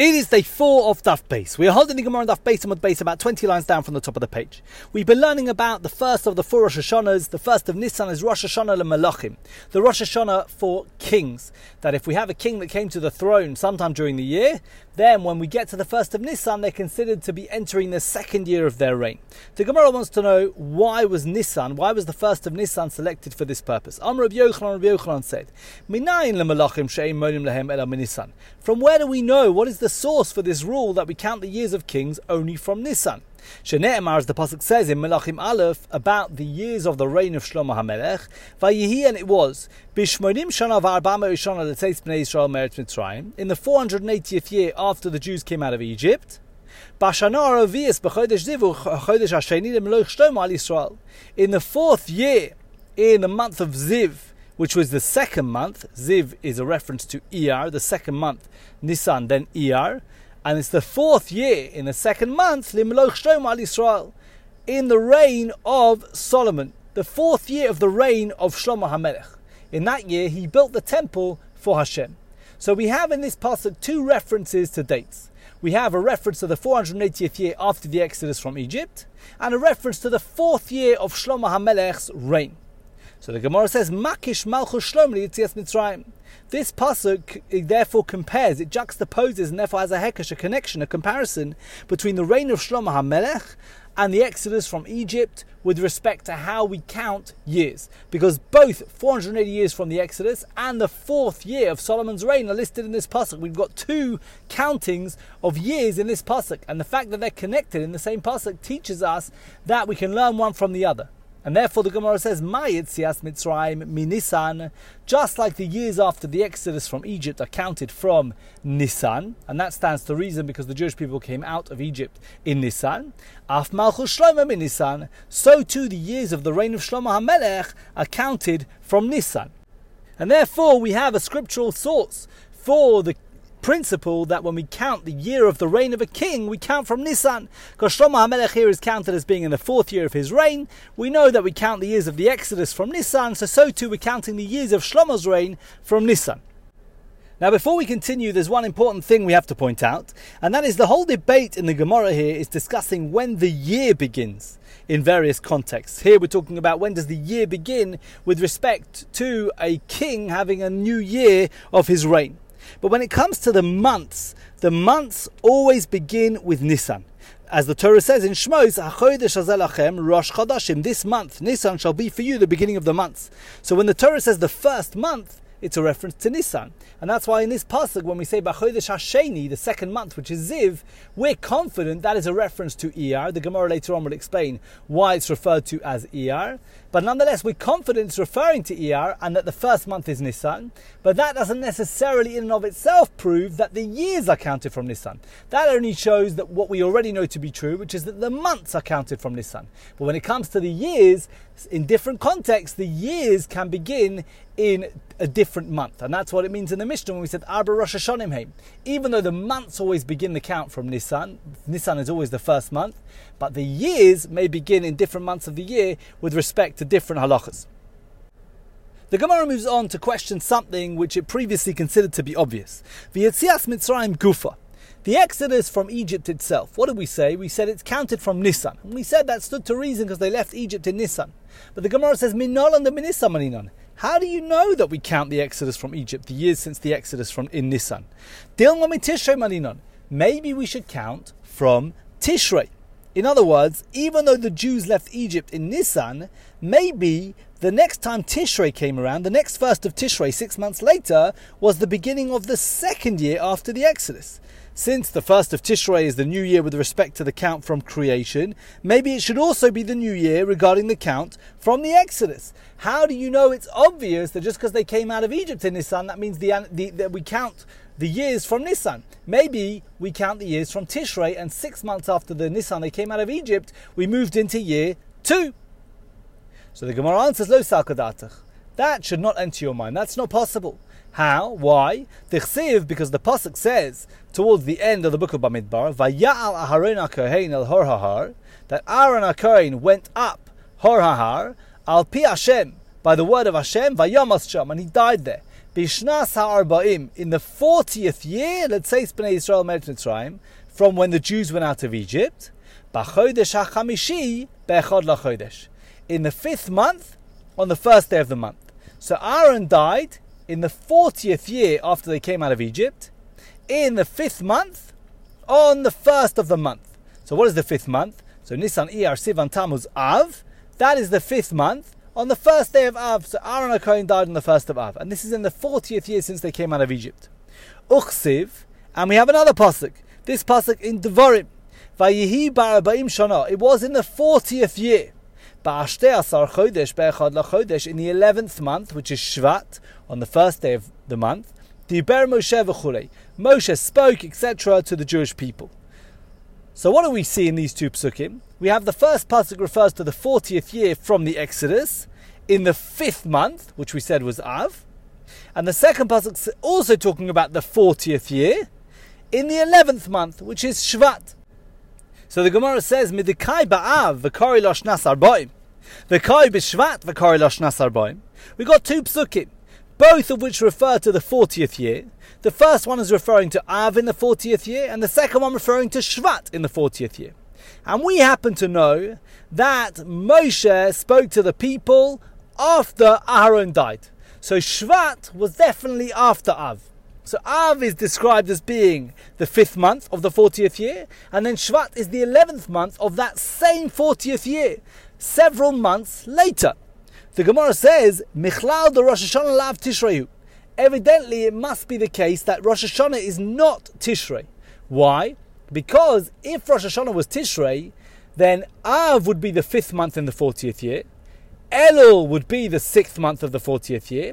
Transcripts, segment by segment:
It is day four of Daf Beis. We are holding the Gemara on Daf Beis and with Beis about 20 lines down from the top of the page. We've been learning about the first of the four Rosh Hashanahs. The first of Nissan is Rosh Hashanah Malachim, the Rosh Hashanah for kings. That if we have a king that came to the throne sometime during the year, then when we get to the first of Nissan, they're considered to be entering the second year of their reign. The Gemara wants to know why was Nissan, why was the first of Nissan selected for this purpose? Amr Rabbi Yochanan, Rabbi Yochanan said. From where do we know what is the source for this rule that we count the years of kings only from Nisan. Shene'emar, as the pasuk says in Melachim Aleph, about the years of the reign of Shlomo HaMelech, Vayihi, and it was, Bishmonim shana v'arbama rishona l'teis b'nei Yisrael meretz Mitzrayim, in the 480th year after the Jews came out of Egypt, Bashana Avias b'chodesh zivu chodesh hasheni l'meloich Shlomo al Yisrael. In the fourth year, in the month of Ziv, which was the second month. Ziv is a reference to ER, the second month, Nisan, then ER. And it's the fourth year in the second month, Limloch Shlomo al Yisrael, in the reign of Solomon, the fourth year of the reign of Shlomo HaMelech. In that year, he built the temple for Hashem. So we have in this passage two references to dates. We have a reference to the 480th year after the Exodus from Egypt, and a reference to the fourth year of Shlomo HaMelech's reign. So the Gemara says, Makish Malchus Shlomo Yitzias Mitzrayim. This pasuk therefore compares, it juxtaposes, and therefore has a hekesh, a connection, a comparison between the reign of Shlomo HaMelech and the exodus from Egypt with respect to how we count years. Because both 480 years from the exodus and the fourth year of Solomon's reign are listed in this pasuk. We've got two countings of years in this pasuk, and the fact that they're connected in the same pasuk teaches us that we can learn one from the other. And therefore the Gemara says, Mayitzias Mitzrayim minisan, just like the years after the Exodus from Egypt are counted from Nisan, and that stands to reason because the Jewish people came out of Egypt in Nisan. Af Malchus Shlomo minisan, so too the years of the reign of Shlomo HaMelech are counted from Nisan. And therefore we have a scriptural source for the principle that when we count the year of the reign of a king, we count from Nisan. Because Shlomo HaMelech here is counted as being in the fourth year of his reign. We know that we count the years of the Exodus from Nisan, so so too we're counting the years of Shlomo's reign from Nisan. Now, before we continue, there's one important thing we have to point out, and that is the whole debate in the Gemara here is discussing when the year begins in various contexts. Here we're talking about when does the year begin with respect to a king having a new year of his reign. But when it comes to the months, the months always begin with Nisan. As the Torah says in Shmos, Rosh Chodashim, this month, Nisan shall be for you the beginning of the months. So when the Torah says the first month, it's a reference to Nisan. And that's why in this pasuk, when we say Bachodesh Hasheni, the second month, which is Ziv, we're confident that is a reference to Iyar. The Gemara later on will explain why it's referred to as Iyar. But nonetheless, we're confident it's referring to Iyar and that the first month is Nisan. But that doesn't necessarily in and of itself prove that the years are counted from Nisan. That only shows that what we already know to be true, which is that the months are counted from Nisan. But when it comes to the years, in different contexts, the years can begin in a different month. And that's what it means in the Mishnah when we said Arba Rosh Hashanah. Even though the months always begin the count from Nisan, Nisan is always the first month, but the years may begin in different months of the year with respect to different halachas. The Gemara moves on to question something which it previously considered to be obvious. V'yetzias Mitzrayim Gufa. The exodus from Egypt itself, what did we say? We said it's counted from Nisan. And we said that stood to reason because they left Egypt in Nisan. But the Gemara says, Minol and the Minisan. How do you know that we count the exodus from Egypt, the years since the exodus from in Nisan? Maybe we should count from Tishrei. In other words, even though the Jews left Egypt in Nisan, maybe the next time Tishrei came around, the next first of Tishrei, six months later, was the beginning of the second year after the Exodus. Since the first of Tishrei is the new year with respect to the count from creation, maybe it should also be the new year regarding the count from the Exodus. How do you know it's obvious that just because they came out of Egypt in Nisan, that means the, the, that we count the years from Nisan? Maybe we count the years from Tishrei, and six months after the Nisan they came out of Egypt, we moved into year two. So the Gemara answers, Lo. That should not enter your mind. That's not possible. How? Why? Tichsiv, because the pasuk says towards the end of the book of Bamidbar, Vayal Aharon HaKohen El Hor that Aaron HaKohen went up Hor Hahar, Al Pi Hashem, by the word of Hashem, Vayamas Sham, and he died there. Bishnas ha'arba'im, in the 40th year, let's say it's Bnei Israel Mitzrayim, from when the Jews went out of Egypt, B'chodesh ha'chamishi be'echad lachodesh. In the fifth month, on the first day of the month. So Aaron died in the 40th year after they came out of Egypt, in the fifth month, on the first of the month. So what is the fifth month? So Nisan, Iyar, Sivan, Tammuz, Av. That is the fifth month on the first day of Av. So Aaron HaKohen died on the first of Av. And this is in the 40th year since they came out of Egypt. Uchsiv. And we have another pasuk. This pasuk in Devarim. Vayihi baraba'im shana. It was in the 40th year. Ba'ashtei chodesh be'echad lachodesh. In the 11th month, which is Shvat, on the first day of the month. Diber Moshe v'chulei. Moshe spoke, etc., to the Jewish people. So what do we see in these two psukim? We have the first pasuk refers to the 40th year from the Exodus in the fifth month, which we said was Av. And the second pasuk also talking about the 40th year in the 11th month, which is Shvat. So the Gemara says, Midikai ba'av v'kari loshnas arbaim. V'kari b'shvat v'kari loshnas arbaim. We got two psukim, both of which refer to the 40th year. The first one is referring to Av in the 40th year, and the second one referring to Shvat in the 40th year. And we happen to know that Moshe spoke to the people after Aaron died. So Shvat was definitely after Av. So Av is described as being the fifth month of the 40th year, and then Shvat is the 11th month of that same 40th year, several months later. The Gemara says, Michlal the Rosh Hashanah lav Tishrei evidently it must be the case that Rosh Hashanah is not Tishrei. Why? Because if Rosh Hashanah was Tishrei, then Av would be the fifth month in the 40th year, Elul would be the sixth month of the 40th year,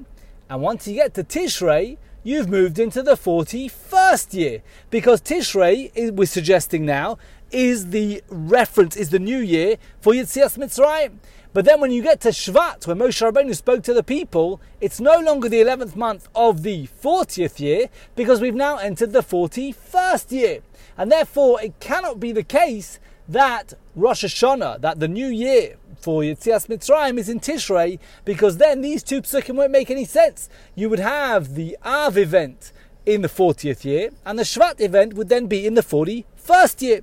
and once you get to Tishrei, you've moved into the 41st year. Because Tishrei, is we're suggesting now, is the reference, is the new year for Yitzias Mitzrayim. But then when you get to Shvat, when Moshe Rabbeinu spoke to the people, it's no longer the 11th month of the 40th year because we've now entered the 41st year. And therefore, it cannot be the case that Rosh Hashanah, that the new year for Yitzias Mitzrayim is in Tishrei because then these two psukim won't make any sense. You would have the Av event in the 40th year and the Shvat event would then be in the 41st year.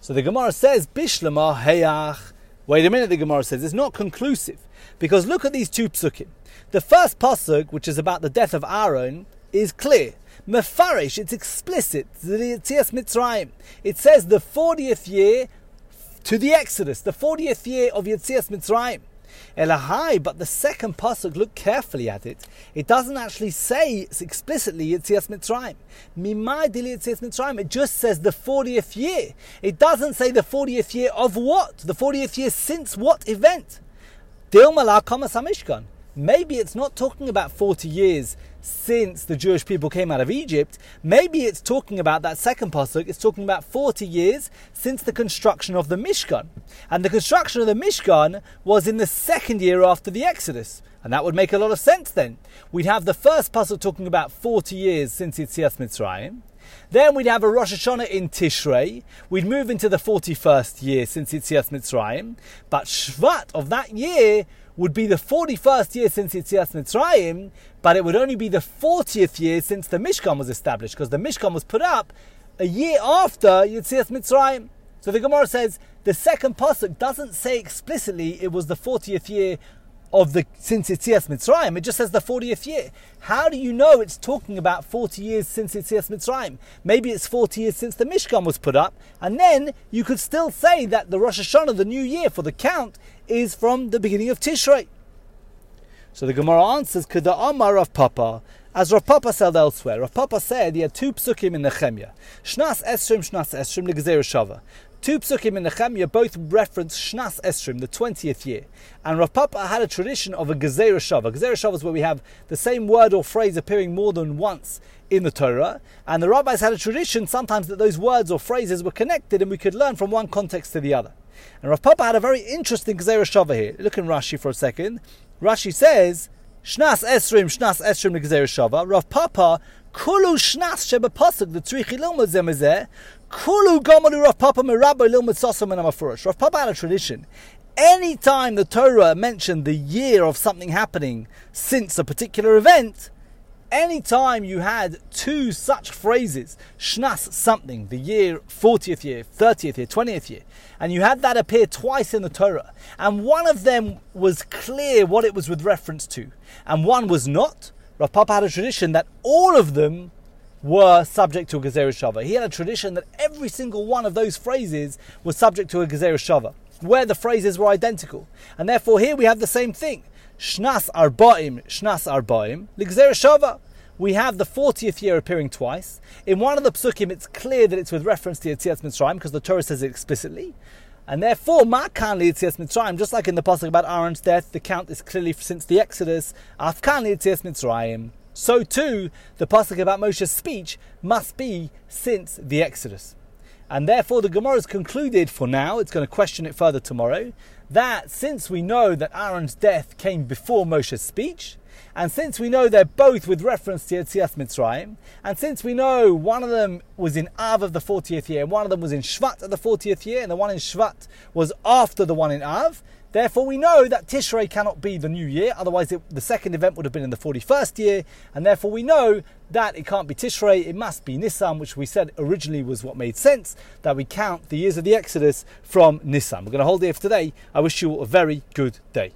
So the Gemara says, Bishlama Heyach Wait a minute, the Gemara says. It's not conclusive. Because look at these two psukim. The first pasuk, which is about the death of Aaron, is clear. Mefarish, it's explicit. It says the 40th year to the Exodus, the 40th year of Yetzias Mitzrayim. Elahai, but the second pasuk, look carefully at it. It doesn't actually say explicitly Yitzias Mitzrayim. Mimai dili Yitzias Mitzrayim. It just says the 40th year. It doesn't say the 40th year of what? The 40th year since what event? Dil Malach Mishkan. Maybe it's not talking about 40 years since the Jewish people came out of Egypt. Maybe it's talking about that second pasuk. It's talking about 40 years since the construction of the Mishkan. And the construction of the Mishkan was in the second year after the Exodus. And that would make a lot of sense then. We'd have the first pasuk talking about 40 years since Yitzias Mitzrayim. Then we'd have a Rosh Hashanah in Tishrei. We'd move into the 41st year since Yitzias Mitzrayim. But Shvat of that year would be the 41st year since Yitzias Mitzrayim, but it would only be the 40th year since the Mishkan was established, because the Mishkan was put up a year after Yitzias Mitzrayim. So the Gemara says the second pasuk doesn't say explicitly it was the 40th year of the since Yitzias Mitzrayim. It just says the 40th year. How do you know it's talking about 40 years since Yitzias Mitzrayim? Maybe it's 40 years since the Mishkan was put up, and then you could still say that the Rosh Hashanah, the new year for the count, is from the beginning of Tishrei. So the Gemara answers, Kada Amar Rav Papa, as Rav Papa said elsewhere. Rav Papa said he had two psukim in Nehemiah. Shnas Esrim, Shnas Esrim, Shava. Two psukim in Nehemiah both reference Shnas Esrim, the 20th year. And Rav Papa had a tradition of a Gezer Shava. Gezer Shava is where we have the same word or phrase appearing more than once in the Torah. And the rabbis had a tradition sometimes that those words or phrases were connected and we could learn from one context to the other. And Rav Papa had a very interesting Gezer Shava here. Look in Rashi for a second. Rashi says, Shnas Esrim, Shnas Esrim Gezer Shava. Rav Papa, Kulu Shnas Sheba Pasuk, the Tzrichi Zemezeh, Kulu Gomalu Rav Papa Merabba Lilma Sosam and Amafurish. Rav Papa had a tradition. Anytime the Torah mentioned the year of something happening since a particular event, any time you had two such phrases, shnas something, the year 40th year, 30th year, 20th year, and you had that appear twice in the Torah, and one of them was clear what it was with reference to, and one was not, Rav Papa had a tradition that all of them were subject to a Gezerah Shava. He had a tradition that every single one of those phrases was subject to a Gezerah Shava, where the phrases were identical. And therefore here we have the same thing. Shnas Arba'im, Shnas Arba'im, Ligzerah Shava. We have the 40th year appearing twice. In one of the psukim, it's clear that it's with reference to Yetzias Mitzrayim because the Torah says it explicitly. And therefore, Ma'kan Yetzias Mitzrayim, just like in the pasuk about Aaron's death, the count is clearly since the Exodus. Afkan Yetzias Mitzrayim so too the pasuk about Moshe's speech must be since the Exodus. And therefore the Gemara has concluded for now, it's going to question it further tomorrow, that since we know that Aaron's death came before Moshe's speech, and since we know they're both with reference to Yetzias Mitzrayim, and since we know one of them was in Av of the 40th year, and one of them was in Shvat of the 40th year, and the one in Shvat was after the one in Av, Therefore, we know that Tishrei cannot be the new year, otherwise, it, the second event would have been in the 41st year, and therefore, we know that it can't be Tishrei, it must be Nisan, which we said originally was what made sense, that we count the years of the Exodus from Nisan. We're going to hold it here for today. I wish you all a very good day.